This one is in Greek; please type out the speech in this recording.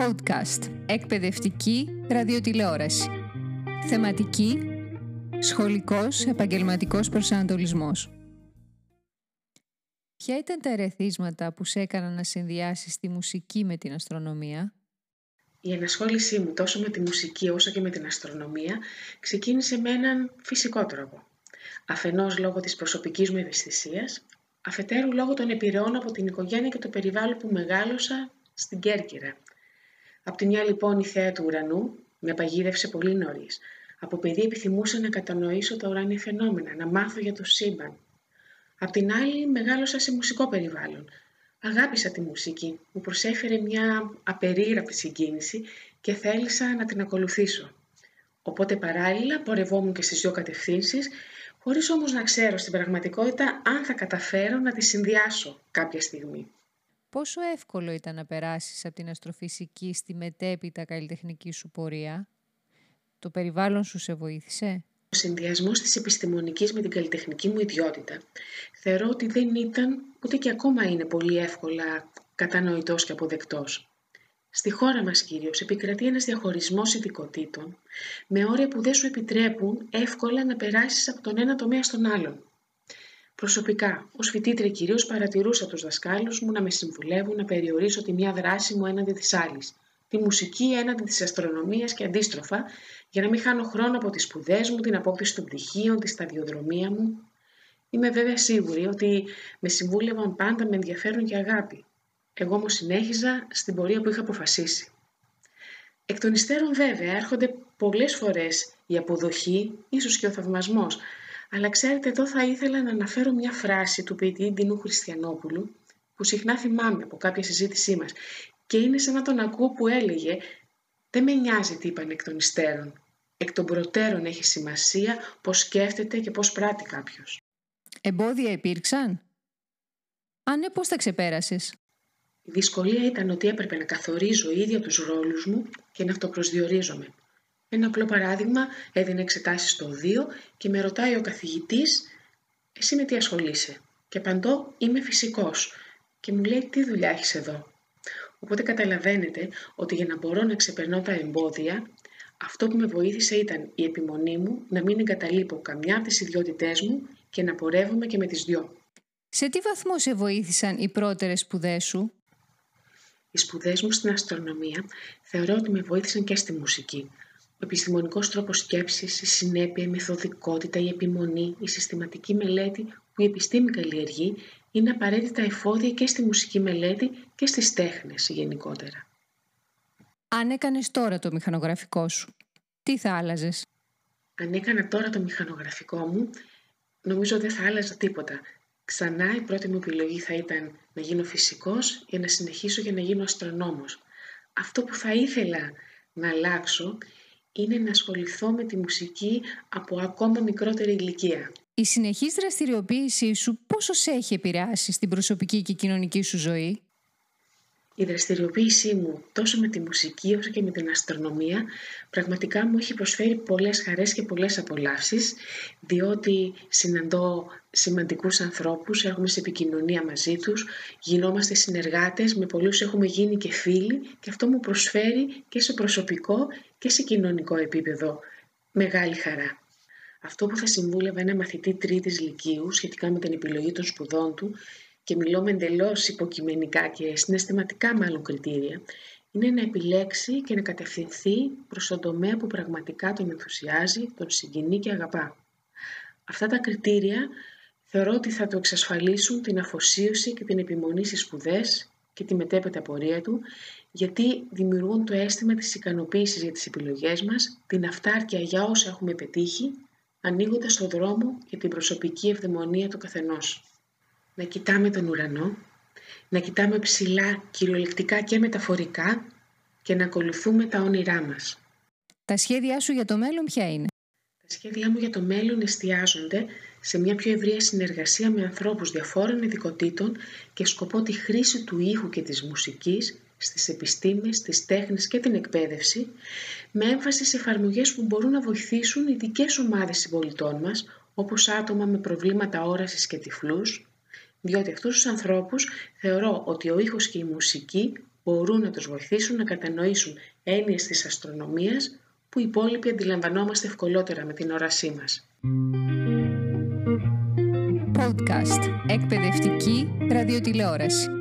Podcast. Εκπαιδευτική ραδιοτηλεόραση. Θεματική. Σχολικός επαγγελματικός προσανατολισμός. Ποια ήταν τα ερεθίσματα που σε έκαναν να συνδυάσεις τη μουσική με την αστρονομία; Η ενασχόλησή μου τόσο με τη μουσική όσο και με την αστρονομία ξεκίνησε με έναν φυσικό τρόπο. Αφενός λόγω της προσωπικής μου ευαισθησίας, αφετέρου λόγω των επιρρεών από την οικογένεια και το περιβάλλον που μεγάλωσα στην Κέρκυρα. Απ' τη μια λοιπόν η θέα του ουρανού με παγίδευσε πολύ νωρίς. Από παιδί επιθυμούσα να κατανοήσω τα ουράνια φαινόμενα, να μάθω για το σύμπαν. Απ' την άλλη μεγάλωσα σε μουσικό περιβάλλον. Αγάπησα τη μουσική, μου προσέφερε μια απερίγραπτη συγκίνηση και θέλησα να την ακολουθήσω. Οπότε παράλληλα πορευόμουν και στις δύο κατευθύνσεις, χωρίς όμως να ξέρω στην πραγματικότητα αν θα καταφέρω να τη συνδυάσω κάποια στιγμή. Πόσο εύκολο ήταν να περάσεις από την αστροφυσική στη μετέπειτα καλλιτεχνική σου πορεία; Το περιβάλλον σου σε βοήθησε; Ο συνδυασμός της επιστημονικής με την καλλιτεχνική μου ιδιότητα θεωρώ ότι δεν ήταν ούτε και ακόμα είναι πολύ εύκολα κατανοητός και αποδεκτός. Στη χώρα μας κυρίως επικρατεί ένας διαχωρισμός ειδικοτήτων με όρια που δεν σου επιτρέπουν εύκολα να περάσεις από τον ένα τομέα στον άλλον. Προσωπικά, ως φοιτήτρια κυρίως παρατηρούσα τους δασκάλους μου να με συμβουλεύουν να περιορίσω τη μία δράση μου έναντι της άλλης, τη μουσική έναντι της αστρονομίας και αντίστροφα, για να μην χάνω χρόνο από τις σπουδές μου, την απόκτηση των πτυχίων, τη σταδιοδρομία μου. Είμαι βέβαια σίγουρη ότι με συμβούλευαν πάντα με ενδιαφέρον και αγάπη. Εγώ όμως συνέχιζα στην πορεία που είχα αποφασίσει. Εκ των υστέρων βέβαια έρχονται πολλές φορές η αποδοχή, ίσως και ο θαυμασμός, αλλά ξέρετε, εδώ θα ήθελα να αναφέρω μια φράση του ποιητή Ντίνου Χριστιανόπουλου, που συχνά θυμάμαι από κάποια συζήτησή μας. Και είναι σαν να τον ακούω που έλεγε «Δεν με νοιάζει τι είπαν εκ των υστέρων. Εκ των προτέρων έχει σημασία πώς σκέφτεται και πώς πράττει κάποιος». Εμπόδια υπήρξαν; Αν ναι, πώς τα ξεπέρασες; Η δυσκολία ήταν ότι έπρεπε να καθορίζω ίδια τους ρόλους μου και να αυτοπροσδιορίζομαι. Ένα απλό παράδειγμα, έδινε εξετάσεις στο 2 και με ρωτάει ο καθηγητής «Εσύ με τι ασχολείσαι» και απαντώ «Είμαι φυσικός» και μου λέει «Τι δουλειά έχεις εδώ». Οπότε καταλαβαίνετε ότι για να μπορώ να ξεπερνώ τα εμπόδια, αυτό που με βοήθησε ήταν η επιμονή μου να μην εγκαταλείπω καμιά από τις ιδιότητές μου και να πορεύομαι και με τις δυο. Σε τι βαθμό σε βοήθησαν οι πρώτερες σπουδές σου; Οι σπουδές μου στην αστρονομία θεωρώ ότι με βοήθησαν και στη μουσική. Ο επιστημονικός τρόπος σκέψης, η συνέπεια, η μεθοδικότητα, η επιμονή, η συστηματική μελέτη που η επιστήμη καλλιεργεί είναι απαραίτητα εφόδια και στη μουσική μελέτη και στις τέχνες γενικότερα. Αν έκανες τώρα το μηχανογραφικό σου, τι θα άλλαζες; Αν έκανα τώρα το μηχανογραφικό μου, νομίζω δεν θα άλλαζα τίποτα. Ξανά η πρώτη μου επιλογή θα ήταν να γίνω φυσικός για να συνεχίσω για να γίνω αστρονόμος. Αυτό που θα ήθελα να αλλάξω είναι να ασχοληθώ με τη μουσική από ακόμα μικρότερη ηλικία. Η συνεχής δραστηριοποίησή σου πόσο σε έχει επηρεάσει στην προσωπική και κοινωνική σου ζωή; Η δραστηριοποίησή μου τόσο με τη μουσική όσο και με την αστρονομία πραγματικά μου έχει προσφέρει πολλές χαρές και πολλές απολαύσεις διότι συναντώ σημαντικούς ανθρώπους, έχουμε σε επικοινωνία μαζί τους, γινόμαστε συνεργάτες, με πολλούς έχουμε γίνει και φίλοι και αυτό μου προσφέρει και σε προσωπικό και σε κοινωνικό επίπεδο μεγάλη χαρά. Αυτό που θα συμβούλευα ένα μαθητή τρίτης λυκείου σχετικά με την επιλογή των σπουδών του και μιλώ με εντελώς υποκειμενικά και συναισθηματικά μάλλον κριτήρια, είναι να επιλέξει και να κατευθυνθεί προς τον τομέα που πραγματικά τον ενθουσιάζει, τον συγκινεί και αγαπά. Αυτά τα κριτήρια θεωρώ ότι θα το εξασφαλίσουν την αφοσίωση και την επιμονή στις σπουδές και τη μετέπειτα πορεία του, γιατί δημιουργούν το αίσθημα της ικανοποίησης για τις επιλογές μας, την αυτάρκεια για όσα έχουμε πετύχει, ανοίγοντας το δρόμο για την προσωπική ευδαιμονία του καθενός να κοιτάμε τον ουρανό, να κοιτάμε ψηλά κυριολεκτικά και μεταφορικά και να ακολουθούμε τα όνειρά μας. Τα σχέδιά σου για το μέλλον ποια είναι; Τα σχέδιά μου για το μέλλον εστιάζονται σε μια πιο ευρεία συνεργασία με ανθρώπους διαφόρων ειδικοτήτων και σκοπό τη χρήση του ήχου και της μουσικής στις επιστήμες, στις τέχνες και την εκπαίδευση, με έμφαση σε εφαρμογές που μπορούν να βοηθήσουν ειδικές ομάδες συμπολιτών μας, όπως άτομα με προβλήματα όρασης και τυφλούς, διότι αυτούς τους ανθρώπους θεωρώ ότι ο ήχος και η μουσική μπορούν να τους βοηθήσουν να κατανοήσουν έννοιες της αστρονομίας που οι υπόλοιποι αντιλαμβανόμαστε ευκολότερα με την όρασή μας. Podcast. Εκπαιδευτική ραδιοτηλεόραση.